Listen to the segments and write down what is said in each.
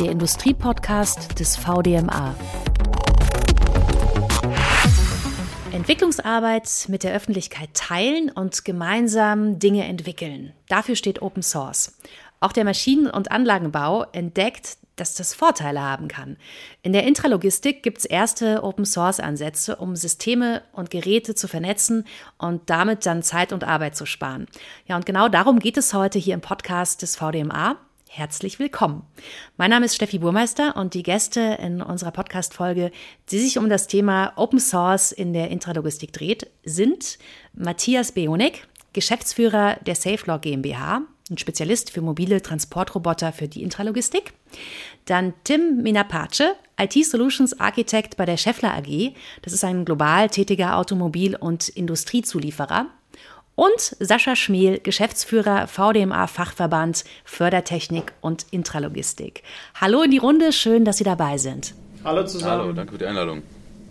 der Industriepodcast des VDMA. Entwicklungsarbeit mit der Öffentlichkeit teilen und gemeinsam Dinge entwickeln. Dafür steht Open Source. Auch der Maschinen- und Anlagenbau entdeckt, dass das Vorteile haben kann. In der Intralogistik gibt es erste Open-Source-Ansätze, um Systeme und Geräte zu vernetzen und damit dann Zeit und Arbeit zu sparen. Ja, und genau darum geht es heute hier im Podcast des VDMA. Herzlich willkommen. Mein Name ist Steffi Burmeister und die Gäste in unserer Podcast-Folge, die sich um das Thema Open Source in der Intralogistik dreht, sind Matthias Beonik, Geschäftsführer der SafeLog GmbH, ein Spezialist für mobile Transportroboter für die Intralogistik. Dann Tim Minapace, IT Solutions Architect bei der Scheffler AG. Das ist ein global tätiger Automobil- und Industriezulieferer. Und Sascha Schmiel, Geschäftsführer VDMA Fachverband Fördertechnik und Intralogistik. Hallo in die Runde, schön, dass Sie dabei sind. Hallo zusammen. Hallo, danke für die Einladung.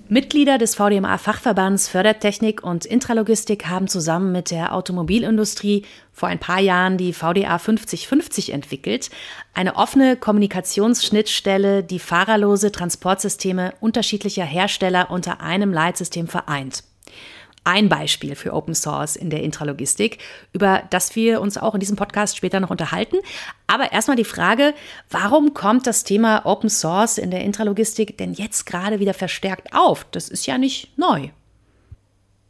Mitglieder des VDMA-Fachverbands Fördertechnik und Intralogistik haben zusammen mit der Automobilindustrie vor ein paar Jahren die VDA 5050 entwickelt, eine offene Kommunikationsschnittstelle, die fahrerlose Transportsysteme unterschiedlicher Hersteller unter einem Leitsystem vereint ein Beispiel für Open Source in der Intralogistik, über das wir uns auch in diesem Podcast später noch unterhalten. Aber erstmal die Frage, warum kommt das Thema Open Source in der Intralogistik denn jetzt gerade wieder verstärkt auf? Das ist ja nicht neu.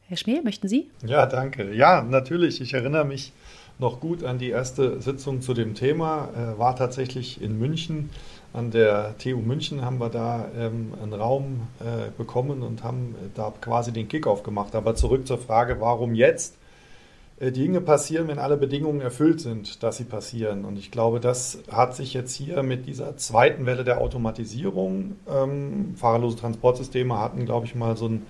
Herr Schmiel, möchten Sie? Ja, danke. Ja, natürlich. Ich erinnere mich noch gut an die erste Sitzung zu dem Thema. Äh, war tatsächlich in München an der TU München haben wir da ähm, einen Raum äh, bekommen und haben da quasi den Kickoff gemacht. Aber zurück zur Frage, warum jetzt? Äh, Dinge passieren, wenn alle Bedingungen erfüllt sind, dass sie passieren. Und ich glaube, das hat sich jetzt hier mit dieser zweiten Welle der Automatisierung, ähm, fahrerlose Transportsysteme hatten, glaube ich, mal so einen,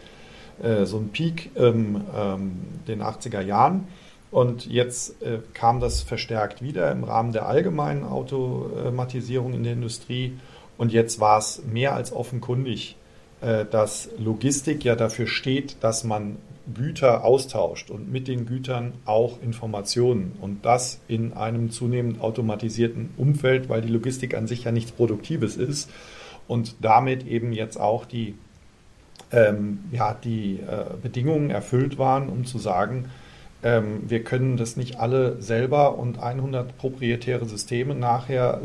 äh, so einen Peak in ähm, den 80er Jahren. Und jetzt äh, kam das verstärkt wieder im Rahmen der allgemeinen Automatisierung in der Industrie. Und jetzt war es mehr als offenkundig, äh, dass Logistik ja dafür steht, dass man Güter austauscht und mit den Gütern auch Informationen. Und das in einem zunehmend automatisierten Umfeld, weil die Logistik an sich ja nichts Produktives ist. Und damit eben jetzt auch die, ähm, ja, die äh, Bedingungen erfüllt waren, um zu sagen, ähm, wir können das nicht alle selber und 100 proprietäre Systeme nachher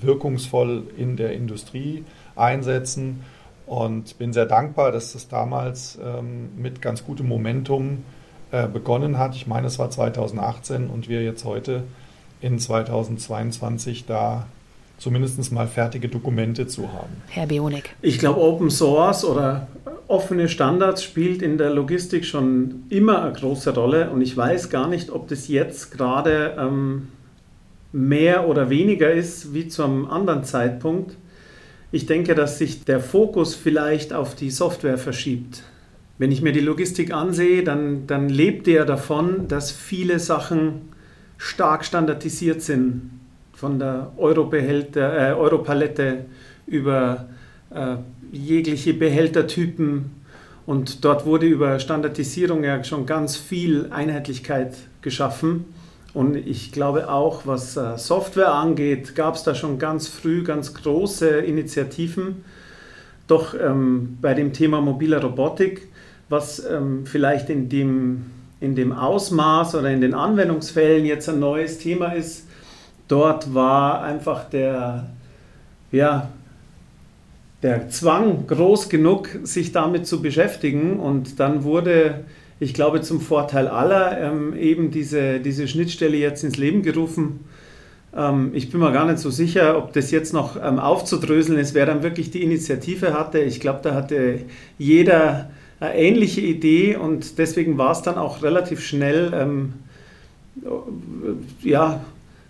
wirkungsvoll in der Industrie einsetzen. Und bin sehr dankbar, dass das damals ähm, mit ganz gutem Momentum äh, begonnen hat. Ich meine, es war 2018 und wir jetzt heute in 2022 da zumindest mal fertige Dokumente zu haben. Herr Bionik. Ich glaube, Open Source oder offene Standards spielt in der Logistik schon immer eine große Rolle und ich weiß gar nicht, ob das jetzt gerade ähm, mehr oder weniger ist wie zu einem anderen Zeitpunkt. Ich denke, dass sich der Fokus vielleicht auf die Software verschiebt. Wenn ich mir die Logistik ansehe, dann, dann lebt er davon, dass viele Sachen stark standardisiert sind. Von der Europalette äh, Europalette über äh, jegliche Behältertypen und dort wurde über Standardisierung ja schon ganz viel Einheitlichkeit geschaffen. Und ich glaube auch, was äh, Software angeht, gab es da schon ganz früh ganz große Initiativen. Doch ähm, bei dem Thema mobiler Robotik, was ähm, vielleicht in dem, in dem Ausmaß oder in den Anwendungsfällen jetzt ein neues Thema ist, dort war einfach der, ja, der Zwang groß genug, sich damit zu beschäftigen. Und dann wurde, ich glaube, zum Vorteil aller ähm, eben diese, diese Schnittstelle jetzt ins Leben gerufen. Ähm, ich bin mir gar nicht so sicher, ob das jetzt noch ähm, aufzudröseln ist, wer dann wirklich die Initiative hatte. Ich glaube, da hatte jeder eine ähnliche Idee und deswegen war es dann auch relativ schnell ähm, ja,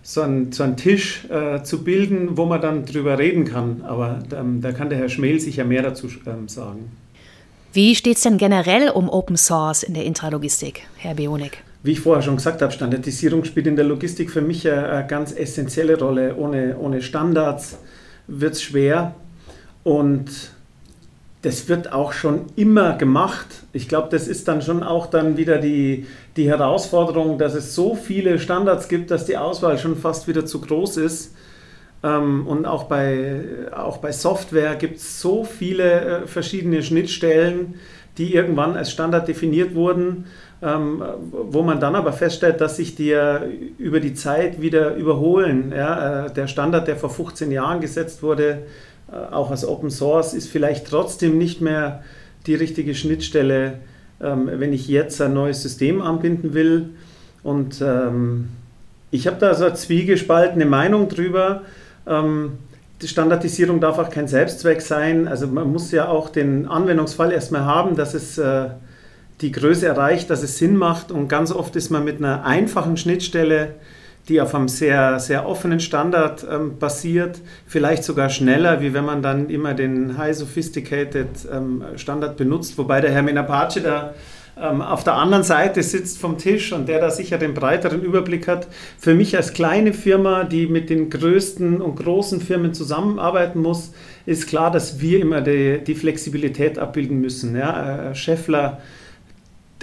so einen, so einen Tisch äh, zu bilden, wo man dann drüber reden kann. Aber ähm, da kann der Herr Schmel sicher mehr dazu ähm, sagen. Wie steht es denn generell um Open Source in der Intralogistik, Herr Bionik? Wie ich vorher schon gesagt habe, Standardisierung spielt in der Logistik für mich eine, eine ganz essentielle Rolle. Ohne, ohne Standards wird es schwer. Und das wird auch schon immer gemacht. Ich glaube, das ist dann schon auch dann wieder die, die Herausforderung, dass es so viele Standards gibt, dass die Auswahl schon fast wieder zu groß ist. Ähm, und auch bei, auch bei Software gibt es so viele äh, verschiedene Schnittstellen, die irgendwann als Standard definiert wurden, ähm, wo man dann aber feststellt, dass sich die über die Zeit wieder überholen. Äh, der Standard, der vor 15 Jahren gesetzt wurde, äh, auch als Open Source, ist vielleicht trotzdem nicht mehr die richtige Schnittstelle, ähm, wenn ich jetzt ein neues System anbinden will. Und ähm, ich habe da so eine zwiegespaltene Meinung drüber. Ähm, die Standardisierung darf auch kein Selbstzweck sein. Also man muss ja auch den Anwendungsfall erstmal haben, dass es äh, die Größe erreicht, dass es Sinn macht. Und ganz oft ist man mit einer einfachen Schnittstelle die auf einem sehr, sehr offenen Standard ähm, basiert, vielleicht sogar schneller, wie wenn man dann immer den High Sophisticated ähm, Standard benutzt, wobei der Herr Menapace da ähm, auf der anderen Seite sitzt vom Tisch und der da sicher den breiteren Überblick hat. Für mich als kleine Firma, die mit den größten und großen Firmen zusammenarbeiten muss, ist klar, dass wir immer die, die Flexibilität abbilden müssen. Ja? Äh, Scheffler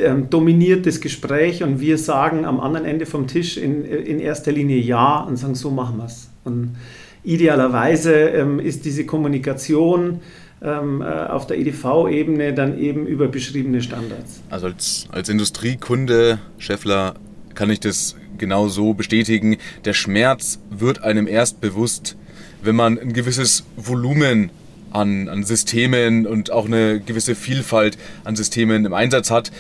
ähm, dominiert das Gespräch und wir sagen am anderen Ende vom Tisch in, in erster Linie Ja und sagen, so machen wir es. Und idealerweise ähm, ist diese Kommunikation ähm, äh, auf der EDV-Ebene dann eben über beschriebene Standards. Also als, als Industriekunde, Scheffler, kann ich das genau so bestätigen. Der Schmerz wird einem erst bewusst, wenn man ein gewisses Volumen an, an Systemen und auch eine gewisse Vielfalt an Systemen im Einsatz hat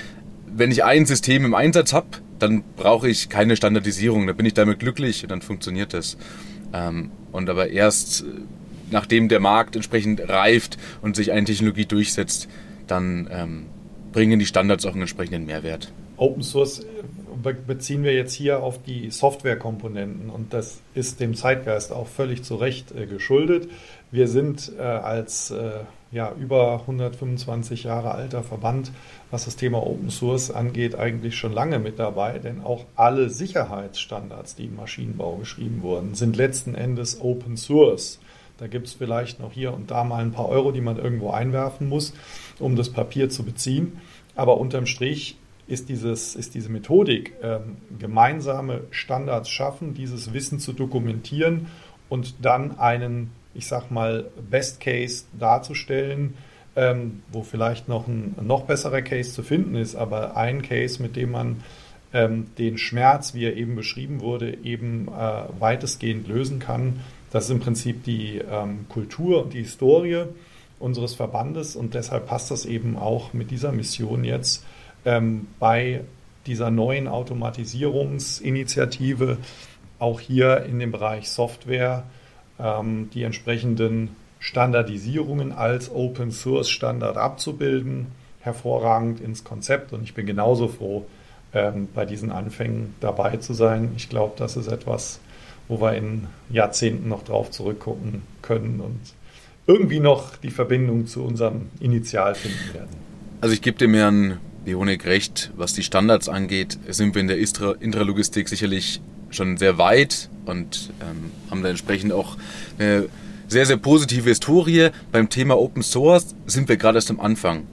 wenn ich ein System im Einsatz habe, dann brauche ich keine Standardisierung. Dann bin ich damit glücklich und dann funktioniert das. Ähm, und aber erst äh, nachdem der Markt entsprechend reift und sich eine Technologie durchsetzt, dann ähm, bringen die Standards auch einen entsprechenden Mehrwert. Open Source äh, beziehen wir jetzt hier auf die Softwarekomponenten und das ist dem Zeitgeist auch völlig zu Recht äh, geschuldet. Wir sind als ja, über 125 Jahre alter Verband, was das Thema Open Source angeht, eigentlich schon lange mit dabei, denn auch alle Sicherheitsstandards, die im Maschinenbau geschrieben wurden, sind letzten Endes Open Source. Da gibt es vielleicht noch hier und da mal ein paar Euro, die man irgendwo einwerfen muss, um das Papier zu beziehen. Aber unterm Strich ist, dieses, ist diese Methodik, ähm, gemeinsame Standards schaffen, dieses Wissen zu dokumentieren und dann einen ich sag mal, Best Case darzustellen, ähm, wo vielleicht noch ein noch besserer Case zu finden ist, aber ein Case, mit dem man ähm, den Schmerz, wie er eben beschrieben wurde, eben äh, weitestgehend lösen kann. Das ist im Prinzip die ähm, Kultur und die Historie unseres Verbandes und deshalb passt das eben auch mit dieser Mission jetzt ähm, bei dieser neuen Automatisierungsinitiative auch hier in dem Bereich Software ähm, die entsprechenden Standardisierungen als Open Source Standard abzubilden, hervorragend ins Konzept. Und ich bin genauso froh, ähm, bei diesen Anfängen dabei zu sein. Ich glaube, das ist etwas, wo wir in Jahrzehnten noch drauf zurückgucken können und irgendwie noch die Verbindung zu unserem Initial finden werden. Also ich gebe dem Herrn Bionik recht, was die Standards angeht, sind wir in der Intralogistik sicherlich schon sehr weit und ähm, haben da entsprechend auch eine sehr, sehr positive Historie. Beim Thema Open Source sind wir gerade erst am Anfang.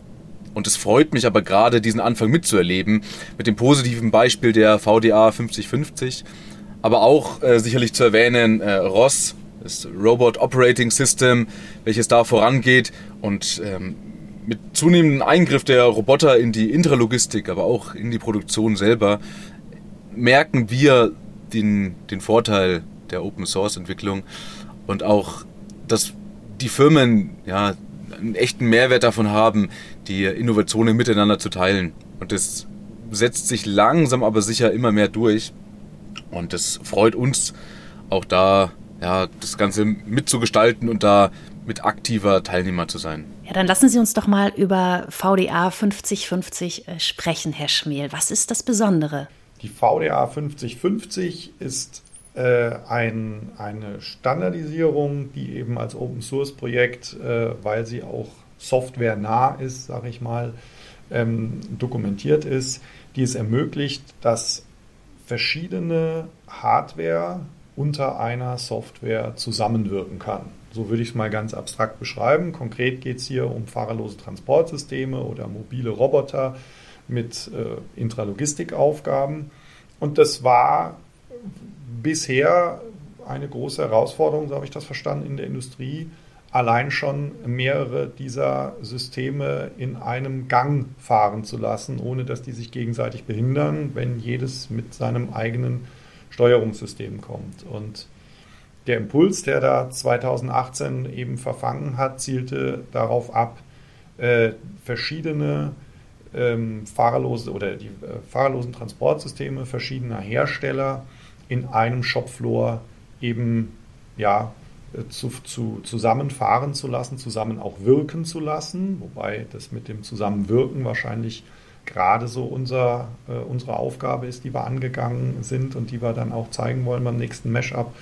Und es freut mich aber gerade, diesen Anfang mitzuerleben, mit dem positiven Beispiel der VDA 5050, aber auch äh, sicherlich zu erwähnen äh, ROS, das Robot Operating System, welches da vorangeht und ähm, mit zunehmendem Eingriff der Roboter in die Intralogistik, aber auch in die Produktion selber, merken wir den, den Vorteil der Open Source Entwicklung und auch, dass die Firmen ja einen echten Mehrwert davon haben, die Innovationen miteinander zu teilen. Und das setzt sich langsam aber sicher immer mehr durch. Und das freut uns auch da, ja, das Ganze mitzugestalten und da mit aktiver Teilnehmer zu sein. Ja, dann lassen Sie uns doch mal über VDA 5050 äh, sprechen, Herr Schmiel. Was ist das Besondere? Die VDA 5050 ist äh, ein, eine Standardisierung, die eben als Open Source Projekt, äh, weil sie auch softwarenah ist, sage ich mal, ähm, dokumentiert ist, die es ermöglicht, dass verschiedene Hardware unter einer Software zusammenwirken kann. So würde ich es mal ganz abstrakt beschreiben. Konkret geht es hier um fahrerlose Transportsysteme oder mobile Roboter, mit äh, Intralogistikaufgaben. Und das war bisher eine große Herausforderung, so habe ich das verstanden, in der Industrie, allein schon mehrere dieser Systeme in einem Gang fahren zu lassen, ohne dass die sich gegenseitig behindern, wenn jedes mit seinem eigenen Steuerungssystem kommt. Und der Impuls, der da 2018 eben verfangen hat, zielte darauf ab, äh, verschiedene ähm, fahrerlose oder die äh, fahrerlosen Transportsysteme verschiedener Hersteller in einem Shopfloor eben ja, äh, zu, zu, zusammenfahren zu lassen, zusammen auch wirken zu lassen, wobei das mit dem Zusammenwirken wahrscheinlich gerade so unser, äh, unsere Aufgabe ist, die wir angegangen sind und die wir dann auch zeigen wollen beim nächsten Mashup.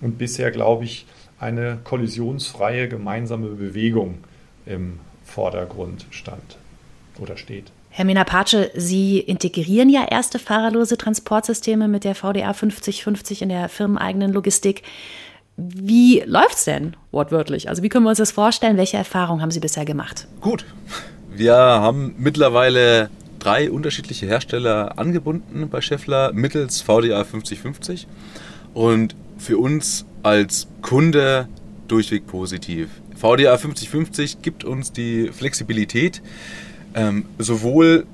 Und bisher, glaube ich, eine kollisionsfreie gemeinsame Bewegung im Vordergrund stand oder steht. Herr Menapace, Sie integrieren ja erste fahrerlose Transportsysteme mit der VDA 5050 in der firmeneigenen Logistik. Wie läuft es denn wortwörtlich? Also wie können wir uns das vorstellen? Welche Erfahrungen haben Sie bisher gemacht? Gut. Wir haben mittlerweile drei unterschiedliche Hersteller angebunden bei Scheffler mittels VDA 5050 und für uns als Kunde durchweg positiv. VDA 5050 gibt uns die Flexibilität, ähm, sowohl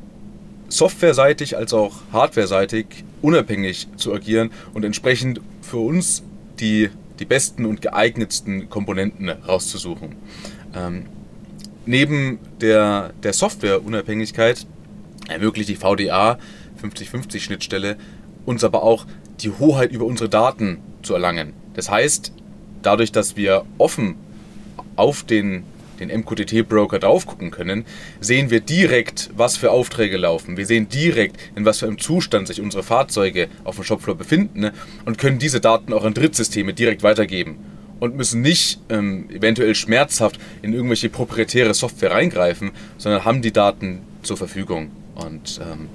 softwareseitig als auch hardwareseitig unabhängig zu agieren und entsprechend für uns die, die besten und geeignetsten Komponenten rauszusuchen. Ähm, neben der, der Softwareunabhängigkeit ermöglicht die VDA 5050 Schnittstelle uns aber auch die Hoheit über unsere Daten zu erlangen. Das heißt, dadurch, dass wir offen auf den den MQTT-Broker drauf gucken können, sehen wir direkt, was für Aufträge laufen. Wir sehen direkt, in was für einem Zustand sich unsere Fahrzeuge auf dem Shopfloor befinden ne, und können diese Daten auch an Drittsysteme direkt weitergeben und müssen nicht ähm, eventuell schmerzhaft in irgendwelche proprietäre Software reingreifen, sondern haben die Daten zur Verfügung. Und ähm,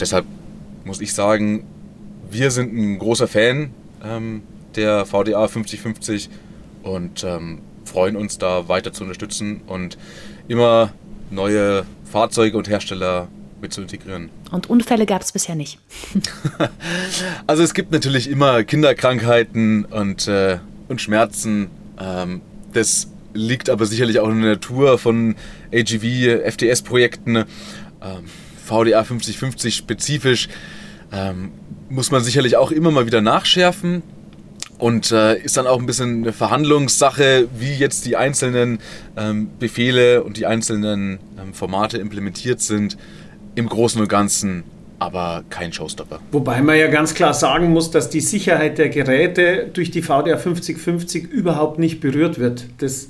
deshalb muss ich sagen, wir sind ein großer Fan ähm, der VDA 5050 und ähm, freuen uns da weiter zu unterstützen und immer neue Fahrzeuge und Hersteller mit zu integrieren. Und Unfälle gab es bisher nicht. also es gibt natürlich immer Kinderkrankheiten und, äh, und Schmerzen. Ähm, das liegt aber sicherlich auch in der Natur von AGV, FTS-Projekten. Ähm, VDA 5050 spezifisch ähm, muss man sicherlich auch immer mal wieder nachschärfen. Und äh, ist dann auch ein bisschen eine Verhandlungssache, wie jetzt die einzelnen ähm, Befehle und die einzelnen ähm, Formate implementiert sind. Im Großen und Ganzen aber kein Showstopper. Wobei man ja ganz klar sagen muss, dass die Sicherheit der Geräte durch die VDA 5050 überhaupt nicht berührt wird. Das,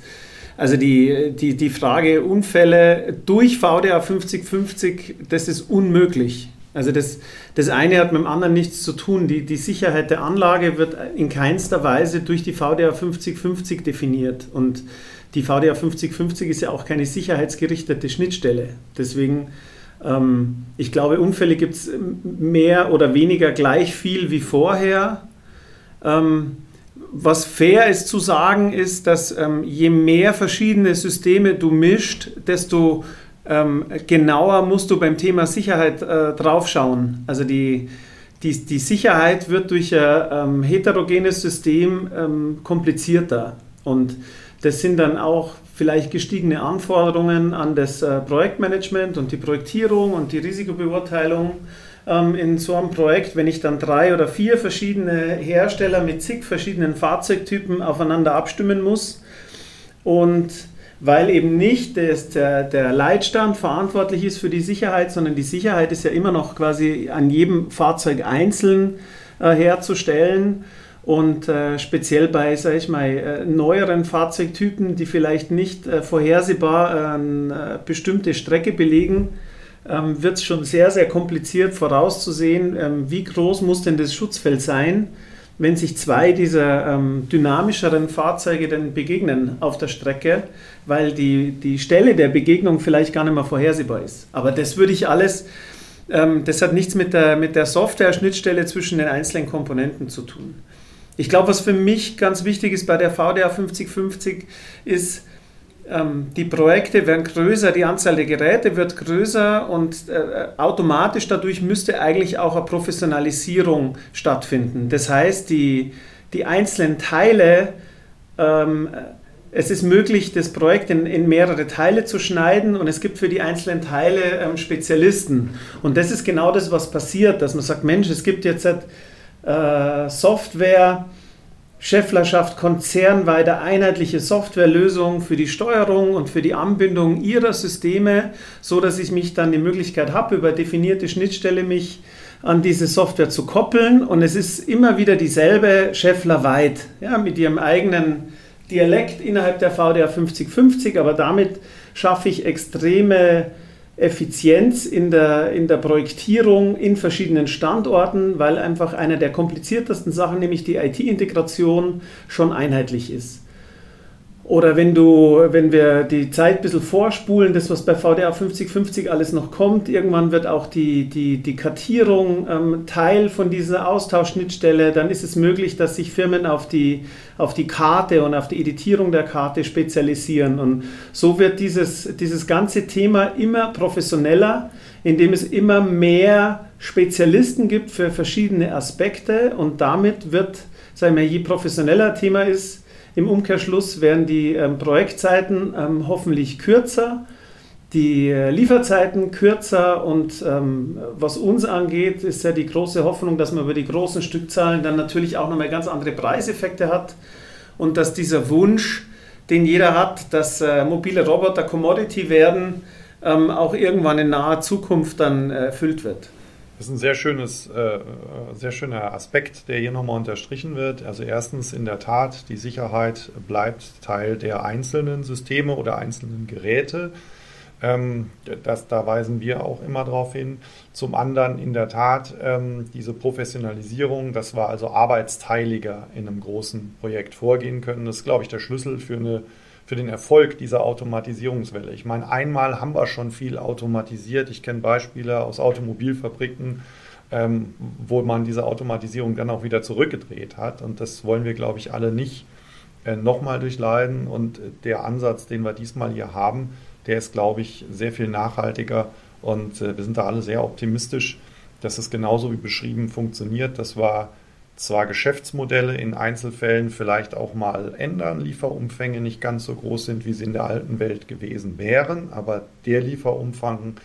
also die, die, die Frage Unfälle durch VDA 5050, das ist unmöglich. Also das, das eine hat mit dem anderen nichts zu tun. Die, die Sicherheit der Anlage wird in keinster Weise durch die VDA 5050 definiert. Und die VDA 5050 ist ja auch keine sicherheitsgerichtete Schnittstelle. Deswegen, ähm, ich glaube, Unfälle gibt es mehr oder weniger gleich viel wie vorher. Ähm, was fair ist zu sagen, ist, dass ähm, je mehr verschiedene Systeme du mischt, desto ähm, genauer musst du beim Thema Sicherheit äh, draufschauen. Also die, die, die Sicherheit wird durch ein ähm, heterogenes System ähm, komplizierter. Und das sind dann auch vielleicht gestiegene Anforderungen an das äh, Projektmanagement und die Projektierung und die Risikobeurteilung ähm, in so einem Projekt, wenn ich dann drei oder vier verschiedene Hersteller mit zig verschiedenen Fahrzeugtypen aufeinander abstimmen muss und weil eben nicht das, der, der Leitstand verantwortlich ist für die Sicherheit, sondern die Sicherheit ist ja immer noch quasi an jedem Fahrzeug einzeln äh, herzustellen. Und äh, speziell bei, sag ich mal, äh, neueren Fahrzeugtypen, die vielleicht nicht äh, vorhersehbar eine äh, bestimmte Strecke belegen, ähm, wird es schon sehr, sehr kompliziert vorauszusehen, ähm, wie groß muss denn das Schutzfeld sein wenn sich zwei dieser ähm, dynamischeren Fahrzeuge dann begegnen auf der Strecke, weil die, die Stelle der Begegnung vielleicht gar nicht mehr vorhersehbar ist. Aber das würde ich alles, ähm, das hat nichts mit der, mit der Software-Schnittstelle zwischen den einzelnen Komponenten zu tun. Ich glaube, was für mich ganz wichtig ist bei der VDA 5050 ist, die Projekte werden größer, die Anzahl der Geräte wird größer und äh, automatisch dadurch müsste eigentlich auch eine Professionalisierung stattfinden. Das heißt, die, die einzelnen Teile, ähm, es ist möglich, das Projekt in, in, mehrere Teile zu schneiden und es gibt für die einzelnen Teile ähm, Spezialisten. Und das ist genau das, was passiert, dass man sagt, Mensch, es gibt jetzt äh, Software, Scheffler schafft konzernweite einheitliche Softwarelösungen für die Steuerung und für die Anbindung ihrer Systeme, so dass ich mich dann die Möglichkeit habe, über definierte Schnittstelle mich an diese Software zu koppeln. Und es ist immer wieder dieselbe Scheffler weit, ja, mit ihrem eigenen Dialekt innerhalb der VDA 5050, aber damit schaffe ich extreme Effizienz in der, in der Projektierung in verschiedenen Standorten, weil einfach eine der kompliziertesten Sachen, nämlich die IT-Integration, schon einheitlich ist. Oder wenn du, wenn wir die Zeit ein bisschen vorspulen, das, was bei VDA 5050 alles noch kommt, irgendwann wird auch die, die, die Kartierung ähm, Teil von dieser Austauschschnittstelle, dann ist es möglich, dass sich Firmen auf die, auf die Karte und auf die Editierung der Karte spezialisieren. Und so wird dieses, dieses ganze Thema immer professioneller, indem es immer mehr Spezialisten gibt für verschiedene Aspekte und damit wird, sagen wir, je professioneller Thema ist, im Umkehrschluss werden die ähm, Projektzeiten ähm, hoffentlich kürzer, die äh, Lieferzeiten kürzer und ähm, was uns angeht, ist ja die große Hoffnung, dass man über die großen Stückzahlen dann natürlich auch nochmal ganz andere Preiseffekte hat und dass dieser Wunsch, den jeder hat, dass äh, mobile Roboter Commodity werden, ähm, auch irgendwann in naher Zukunft dann äh, erfüllt wird. Das ist ein sehr schönes, äh, sehr schöner Aspekt, der hier nochmal unterstrichen wird. Also erstens in der Tat, die Sicherheit bleibt Teil der einzelnen Systeme oder einzelnen Geräte. Ähm, das, da weisen wir auch immer darauf hin. Zum anderen in der Tat ähm, diese Professionalisierung, dass wir also arbeitsteiliger in einem großen Projekt vorgehen können. Das ist, glaube ich, der Schlüssel für eine für den Erfolg dieser Automatisierungswelle. Ich meine, einmal haben wir schon viel automatisiert. Ich kenne Beispiele aus Automobilfabriken, ähm, wo man diese Automatisierung dann auch wieder zurückgedreht hat. Und das wollen wir, glaube ich, alle nicht äh, nochmal durchleiden. Und der Ansatz, den wir diesmal hier haben, der ist, glaube ich, sehr viel nachhaltiger. Und äh, wir sind da alle sehr optimistisch, dass es genauso wie beschrieben funktioniert. Das war zwar Geschäftsmodelle in Einzelfällen vielleicht auch mal ändern, Lieferumfänge nicht ganz so groß sind, wie sie in der alten Welt gewesen wären, aber der Lieferumfang,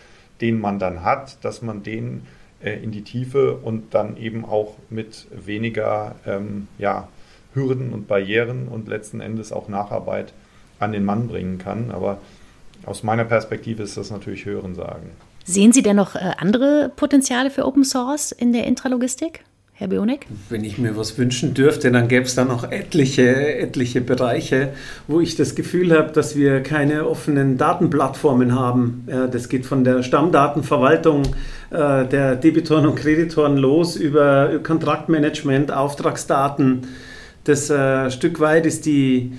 den man dann hat, dass man den äh, in die Tiefe und dann eben auch mit weniger ähm, ja, Hürden und Barrieren und letzten Endes auch Nacharbeit an den Mann bringen kann. Aber aus meiner Perspektive ist das natürlich Hörensagen. Sehen Sie denn noch äh, andere Potenziale für Open Source in der Intralogistik? Herr Bionik? Wenn ich mir was wünschen dürfte, dann gäbe es da noch etliche, etliche Bereiche, wo ich das Gefühl habe, dass wir keine offenen Datenplattformen haben. Das geht von der Stammdatenverwaltung äh, der Debitoren und Kreditoren los über Kontraktmanagement, Auftragsdaten. Das äh, Stück weit ist die,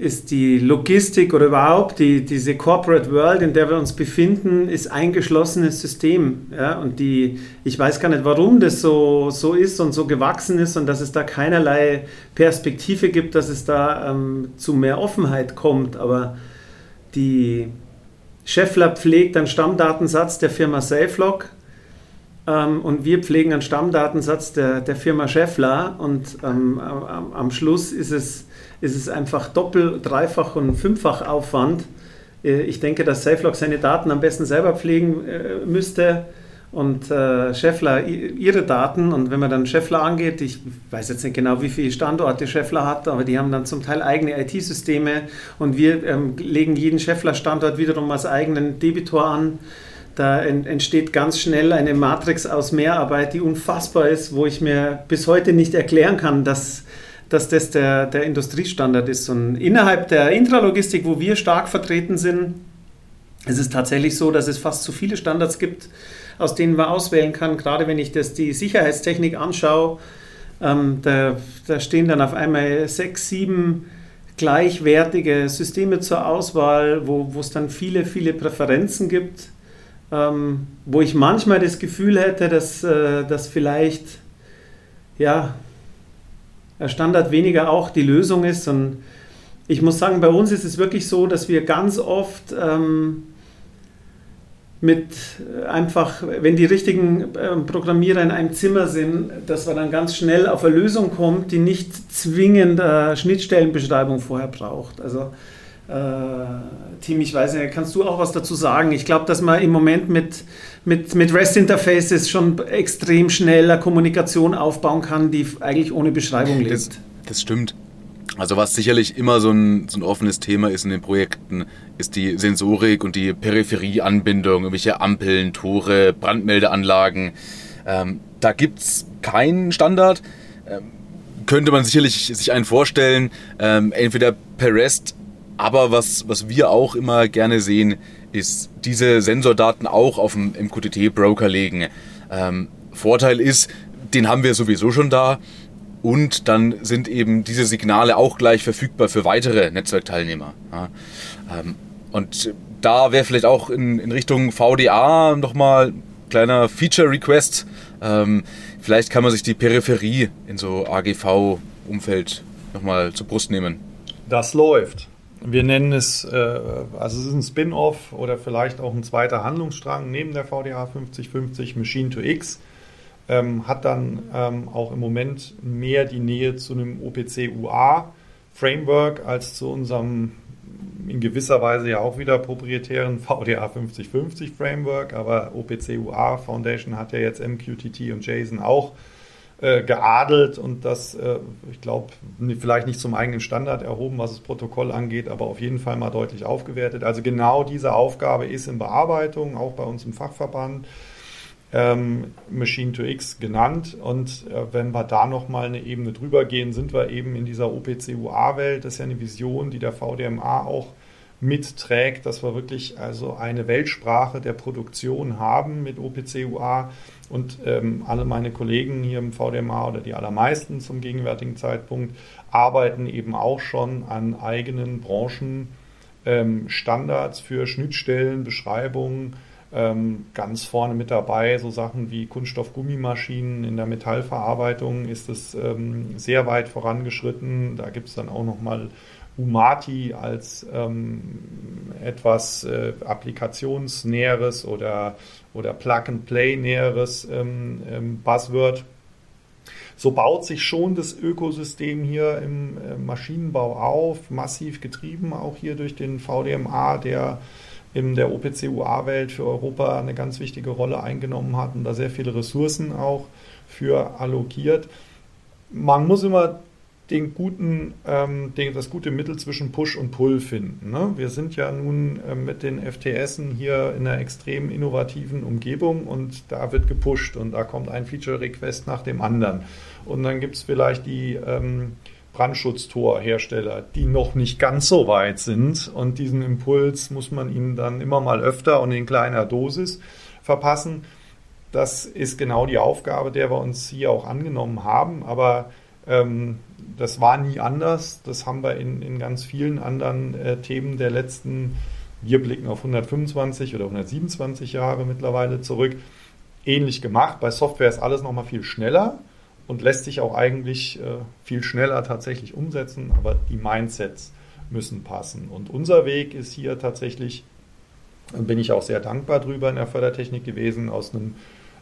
ist die Logistik oder überhaupt die, diese Corporate World, in der wir uns befinden, ist ein geschlossenes System. Ja? Und die, ich weiß gar nicht, warum das so, so ist und so gewachsen ist und dass es da keinerlei Perspektive gibt, dass es da ähm, zu mehr Offenheit kommt. Aber die Scheffler pflegt einen Stammdatensatz der Firma SafeLog ähm, und wir pflegen einen Stammdatensatz der, der Firma Scheffler und ähm, am, am Schluss ist es ist es einfach doppel-, dreifach und fünffach Aufwand. Äh, ich denke, dass SafeLog seine Daten am besten selber pflegen äh, müsste und äh, Scheffler ihre Daten. Und wenn man dann Scheffler angeht, ich weiß jetzt nicht genau, wie viele Standorte Scheffler hat, aber die haben dann zum Teil eigene IT-Systeme und wir ähm, legen jeden Scheffler-Standort wiederum als eigenen Debitor an. Da entsteht ganz schnell eine Matrix aus Mehrarbeit, die unfassbar ist, wo ich mir bis heute nicht erklären kann, dass dass das der, der Industriestandard ist. Und innerhalb der Intralogistik, wo wir stark vertreten sind, ist es tatsächlich so, dass es fast zu viele Standards gibt, aus denen man auswählen kann. Gerade wenn ich das, die Sicherheitstechnik anschaue, ähm, da, da stehen dann auf einmal sechs, sieben gleichwertige Systeme zur Auswahl, wo es dann viele, viele Präferenzen gibt, ähm, wo ich manchmal das Gefühl hätte, dass, äh, dass vielleicht ja, Standard weniger auch die Lösung ist. Und ich muss sagen, bei uns ist es wirklich so, dass wir ganz oft ähm, mit äh, einfach, wenn die richtigen ähm, Programmierer in einem Zimmer sind, dass man dann ganz schnell auf eine Lösung kommt, die nicht zwingend eine Schnittstellenbeschreibung vorher braucht. Also äh, Team, ich weiß nicht, kannst du auch was dazu sagen? Ich glaube, dass man im Moment mit, mit, mit REST-Interfaces schon extrem schnell eine Kommunikation aufbauen kann, die eigentlich ohne Beschreibung lebt. Das, das stimmt. Also was sicherlich immer so ein, so ein offenes Thema ist in den Projekten, ist die Sensorik und die Peripherieanbindung, irgendwelche Ampeln, Tore, Brandmeldeanlagen. Ähm, da gibt es keinen Standard. Ähm, könnte man sicherlich sich einen vorstellen, ähm, entweder per REST, aber was, was wir auch immer gerne sehen, ist diese Sensordaten auch auf dem MQTT-Broker legen. Ähm, Vorteil ist, den haben wir sowieso schon da und dann sind eben diese Signale auch gleich verfügbar für weitere Netzwerkteilnehmer. Ja. Ähm, und da wäre vielleicht auch in, in Richtung VDA nochmal kleiner Feature-Request. Ähm, vielleicht kann man sich die Peripherie in so AGV-Umfeld nochmal zur Brust nehmen. Das läuft. Wir nennen es, äh, also es ist ein Spin-off oder vielleicht auch ein zweiter Handlungsstrang neben der VDA 5050 Machine to X ähm, hat dann ähm, auch im Moment mehr die Nähe zu einem OPC-UA-Framework als zu unserem in gewisser Weise ja auch wieder proprietären VDA 5050 Framework, aber OPC-UA Foundation hat ja jetzt MQTT und JSON auch äh, geadelt und das, äh, ich glaube, vielleicht nicht zum eigenen Standard erhoben, was das Protokoll angeht, aber auf jeden Fall mal deutlich aufgewertet. Also genau diese Aufgabe ist in Bearbeitung, auch bei uns im Fachverband ähm, Machine to X genannt. Und äh, wenn wir da nochmal eine Ebene drüber gehen, sind wir eben in dieser OPC-UA-Welt. Das ist ja eine Vision, die der VDMA auch mitträgt, dass wir wirklich also eine Weltsprache der Produktion haben mit OPC-UA. Und ähm, alle meine Kollegen hier im VDMA oder die allermeisten zum gegenwärtigen Zeitpunkt arbeiten eben auch schon an eigenen Branchenstandards ähm, für Schnittstellen, Beschreibungen, ähm, ganz vorne mit dabei, so Sachen wie Kunststoff-Gummimaschinen in der Metallverarbeitung ist es ähm, sehr weit vorangeschritten. Da gibt es dann auch nochmal Umati als ähm, etwas äh, applikationsnäheres oder, oder Plug-and-Play-näheres ähm, ähm, Buzzword. So baut sich schon das Ökosystem hier im äh, Maschinenbau auf, massiv getrieben, auch hier durch den VDMA, der in der OPC-UA-Welt für Europa eine ganz wichtige Rolle eingenommen hat und da sehr viele Ressourcen auch für allokiert. Man muss immer den guten, ähm, den, das gute Mittel zwischen Push und Pull finden. Ne? Wir sind ja nun äh, mit den FTS hier in einer extrem innovativen Umgebung und da wird gepusht und da kommt ein Feature-Request nach dem anderen. Und dann gibt es vielleicht die ähm, Brandschutztorhersteller, die noch nicht ganz so weit sind. Und diesen Impuls muss man ihnen dann immer mal öfter und in kleiner Dosis verpassen. Das ist genau die Aufgabe, der wir uns hier auch angenommen haben. Aber das war nie anders. Das haben wir in, in ganz vielen anderen äh, Themen der letzten, wir blicken auf 125 oder 127 Jahre mittlerweile zurück, ähnlich gemacht. Bei Software ist alles nochmal viel schneller und lässt sich auch eigentlich äh, viel schneller tatsächlich umsetzen, aber die Mindsets müssen passen. Und unser Weg ist hier tatsächlich, bin ich auch sehr dankbar drüber in der Fördertechnik gewesen, aus einem,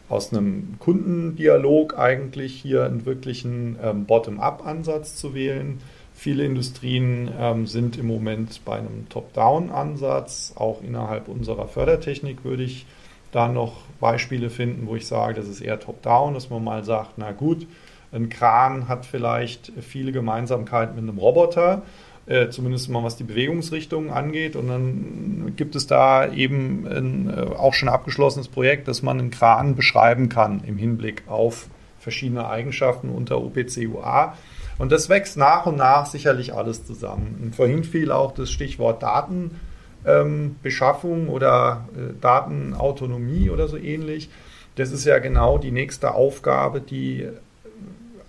aus einem Kundendialog eigentlich hier einen wirklichen ähm, Bottom-up-Ansatz zu wählen. Viele Industrien ähm, sind im Moment bei einem Top-Down-Ansatz. Auch innerhalb unserer Fördertechnik würde ich da noch Beispiele finden, wo ich sage, das ist eher top-down, dass man mal sagt, na gut, ein Kran hat vielleicht viele Gemeinsamkeiten mit einem Roboter, äh, zumindest mal was die Bewegungsrichtung angeht. Und dann gibt es da eben ein äh, auch schon abgeschlossenes Projekt, dass man einen Kran beschreiben kann im Hinblick auf verschiedene Eigenschaften unter OPC-UA. Und das wächst nach und nach sicherlich alles zusammen. Und vorhin fiel auch das Stichwort Daten ähm, oder äh, Datenautonomie oder so ähnlich. Das ist ja genau die nächste Aufgabe, die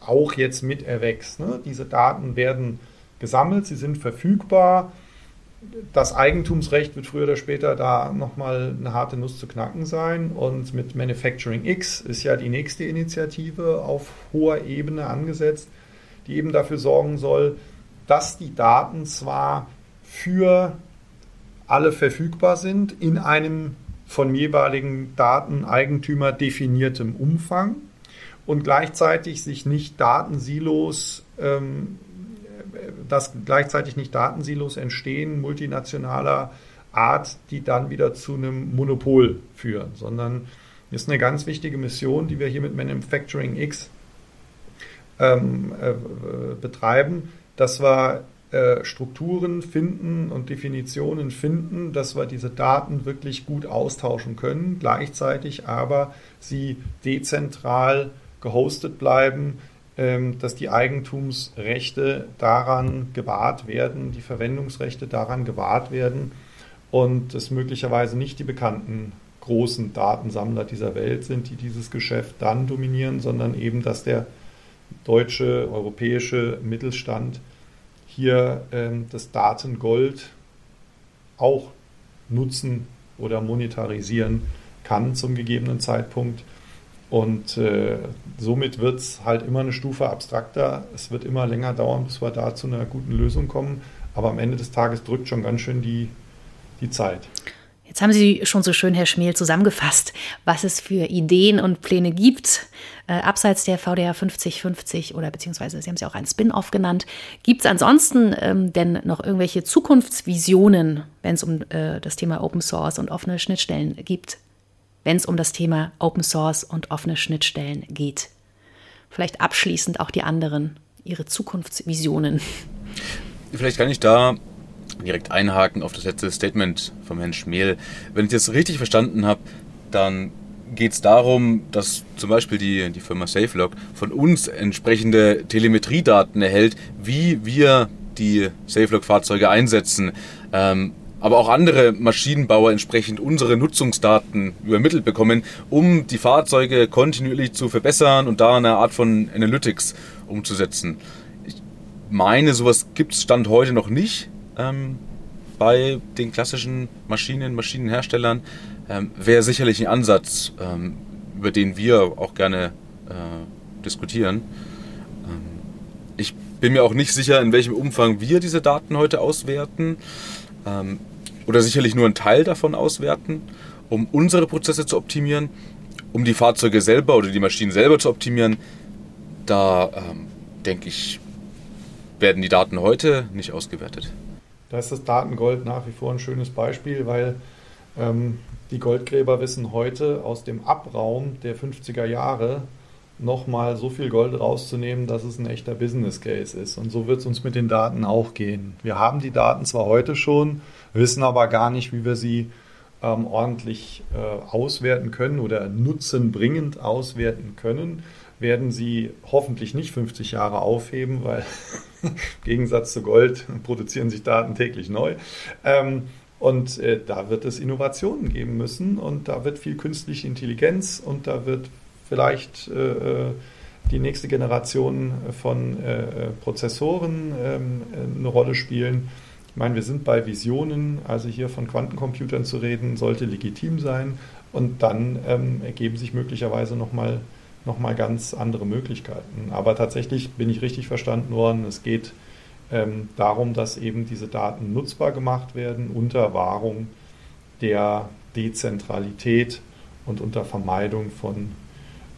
auch jetzt mit erwächst. Ne? Diese Daten werden gesammelt, sie sind verfügbar. Das Eigentumsrecht wird früher oder später da nochmal eine harte Nuss zu knacken sein. Und mit Manufacturing X ist ja die nächste Initiative auf hoher Ebene angesetzt, die eben dafür sorgen soll, dass die Daten zwar für alle verfügbar sind in einem von jeweiligen Dateneigentümer definiertem Umfang und gleichzeitig sich nicht Datensilos, ähm, dass gleichzeitig nicht Datensilos entstehen, multinationaler Art, die dann wieder zu einem Monopol führen, sondern ist eine ganz wichtige Mission, die wir hier mit Manufacturing X ähm, äh, betreiben, dass wir äh, Strukturen finden und Definitionen finden, dass wir diese Daten wirklich gut austauschen können, gleichzeitig aber sie dezentral gehostet bleiben, dass die Eigentumsrechte daran gewahrt werden, die Verwendungsrechte daran gewahrt werden und es möglicherweise nicht die bekannten großen Datensammler dieser Welt sind, die dieses Geschäft dann dominieren, sondern eben, dass der deutsche, europäische Mittelstand hier ähm, das Datengold auch nutzen oder monetarisieren kann zum gegebenen Zeitpunkt. Und äh, somit wird es halt immer eine Stufe abstrakter. Es wird immer länger dauern, bis wir da zu einer guten Lösung kommen. Aber am Ende des Tages drückt schon ganz schön die, die Zeit. Jetzt haben Sie schon so schön, Herr Schmiel, zusammengefasst, was es für Ideen und Pläne gibt, äh, abseits der VDA 5050 oder beziehungsweise Sie haben es ja auch ein Spin-off genannt. Gibt es ansonsten ähm, denn noch irgendwelche Zukunftsvisionen, wenn es um äh, das Thema Open Source und offene Schnittstellen geht? Wenn es um das Thema Open Source und offene Schnittstellen geht. Vielleicht abschließend auch die anderen, Ihre Zukunftsvisionen. Vielleicht kann ich da direkt einhaken auf das letzte Statement vom Herrn Schmel. Wenn ich das richtig verstanden habe, dann geht es darum, dass zum Beispiel die, die Firma SafeLog von uns entsprechende Telemetriedaten erhält, wie wir die SafeLog-Fahrzeuge einsetzen. Ähm, aber auch andere Maschinenbauer entsprechend unsere Nutzungsdaten übermittelt bekommen, um die Fahrzeuge kontinuierlich zu verbessern und da eine Art von Analytics umzusetzen. Ich meine, sowas gibt es Stand heute noch nicht ähm, bei den klassischen Maschinen, Maschinenherstellern, ähm, wäre sicherlich ein Ansatz, ähm, über den wir auch gerne äh, diskutieren. Ähm, ich bin mir auch nicht sicher, in welchem Umfang wir diese Daten heute auswerten ähm, oder sicherlich nur einen Teil davon auswerten, um unsere Prozesse zu optimieren, um die Fahrzeuge selber oder die Maschinen selber zu optimieren. Da ähm, denke ich, werden die Daten heute nicht ausgewertet. Da ist das Datengold nach wie vor ein schönes Beispiel, weil ähm, die Goldgräber wissen heute aus dem Abraum der 50er Jahre nochmal so viel Gold rauszunehmen, dass es ein echter Business Case ist. Und so wird es uns mit den Daten auch gehen. Wir haben die Daten zwar heute schon, wissen aber gar nicht, wie wir sie ähm, ordentlich äh, auswerten können oder nutzenbringend auswerten können werden sie hoffentlich nicht 50 Jahre aufheben, weil im Gegensatz zu Gold produzieren sich Daten täglich neu. Ähm, und äh, da wird es Innovationen geben müssen und da wird viel künstliche Intelligenz und da wird vielleicht äh, äh die nächste Generation von äh, äh Prozessoren ähm, eine Rolle spielen. Ich meine, wir sind bei Visionen, also hier von Quantencomputern zu reden, sollte legitim sein und dann ähm, ergeben sich möglicherweise nochmal mal nochmal ganz andere Möglichkeiten. Aber tatsächlich bin ich richtig verstanden worden, es geht ähm, darum, dass eben diese Daten nutzbar gemacht werden unter Wahrung der Dezentralität und unter Vermeidung von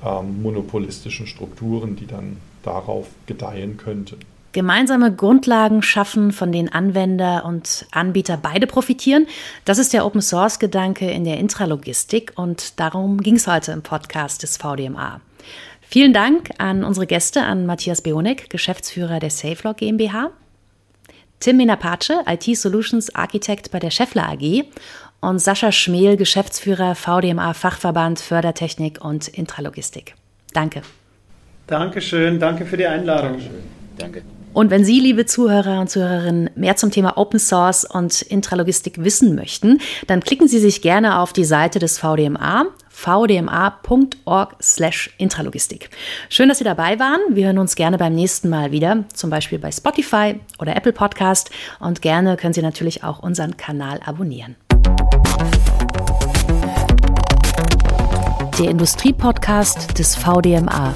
ähm, monopolistischen Strukturen, die dann darauf gedeihen könnten. Gemeinsame Grundlagen schaffen, von denen Anwender und Anbieter beide profitieren. Das ist der Open Source Gedanke in der Intralogistik und darum ging es heute im Podcast des VDMA. Vielen Dank an unsere Gäste, an Matthias Beonek, Geschäftsführer der SafeLog GmbH, Tim Menapace, IT Solutions Architect bei der Scheffler AG und Sascha Schmel, Geschäftsführer VDMA Fachverband Fördertechnik und Intralogistik. Danke. Dankeschön, danke für die Einladung. Dankeschön. Danke. Und wenn Sie, liebe Zuhörer und Zuhörerinnen, mehr zum Thema Open Source und Intralogistik wissen möchten, dann klicken Sie sich gerne auf die Seite des VDMA vdma.org/intralogistik. Schön, dass Sie dabei waren. Wir hören uns gerne beim nächsten Mal wieder, zum Beispiel bei Spotify oder Apple Podcast. Und gerne können Sie natürlich auch unseren Kanal abonnieren. Der Industriepodcast des VDMA.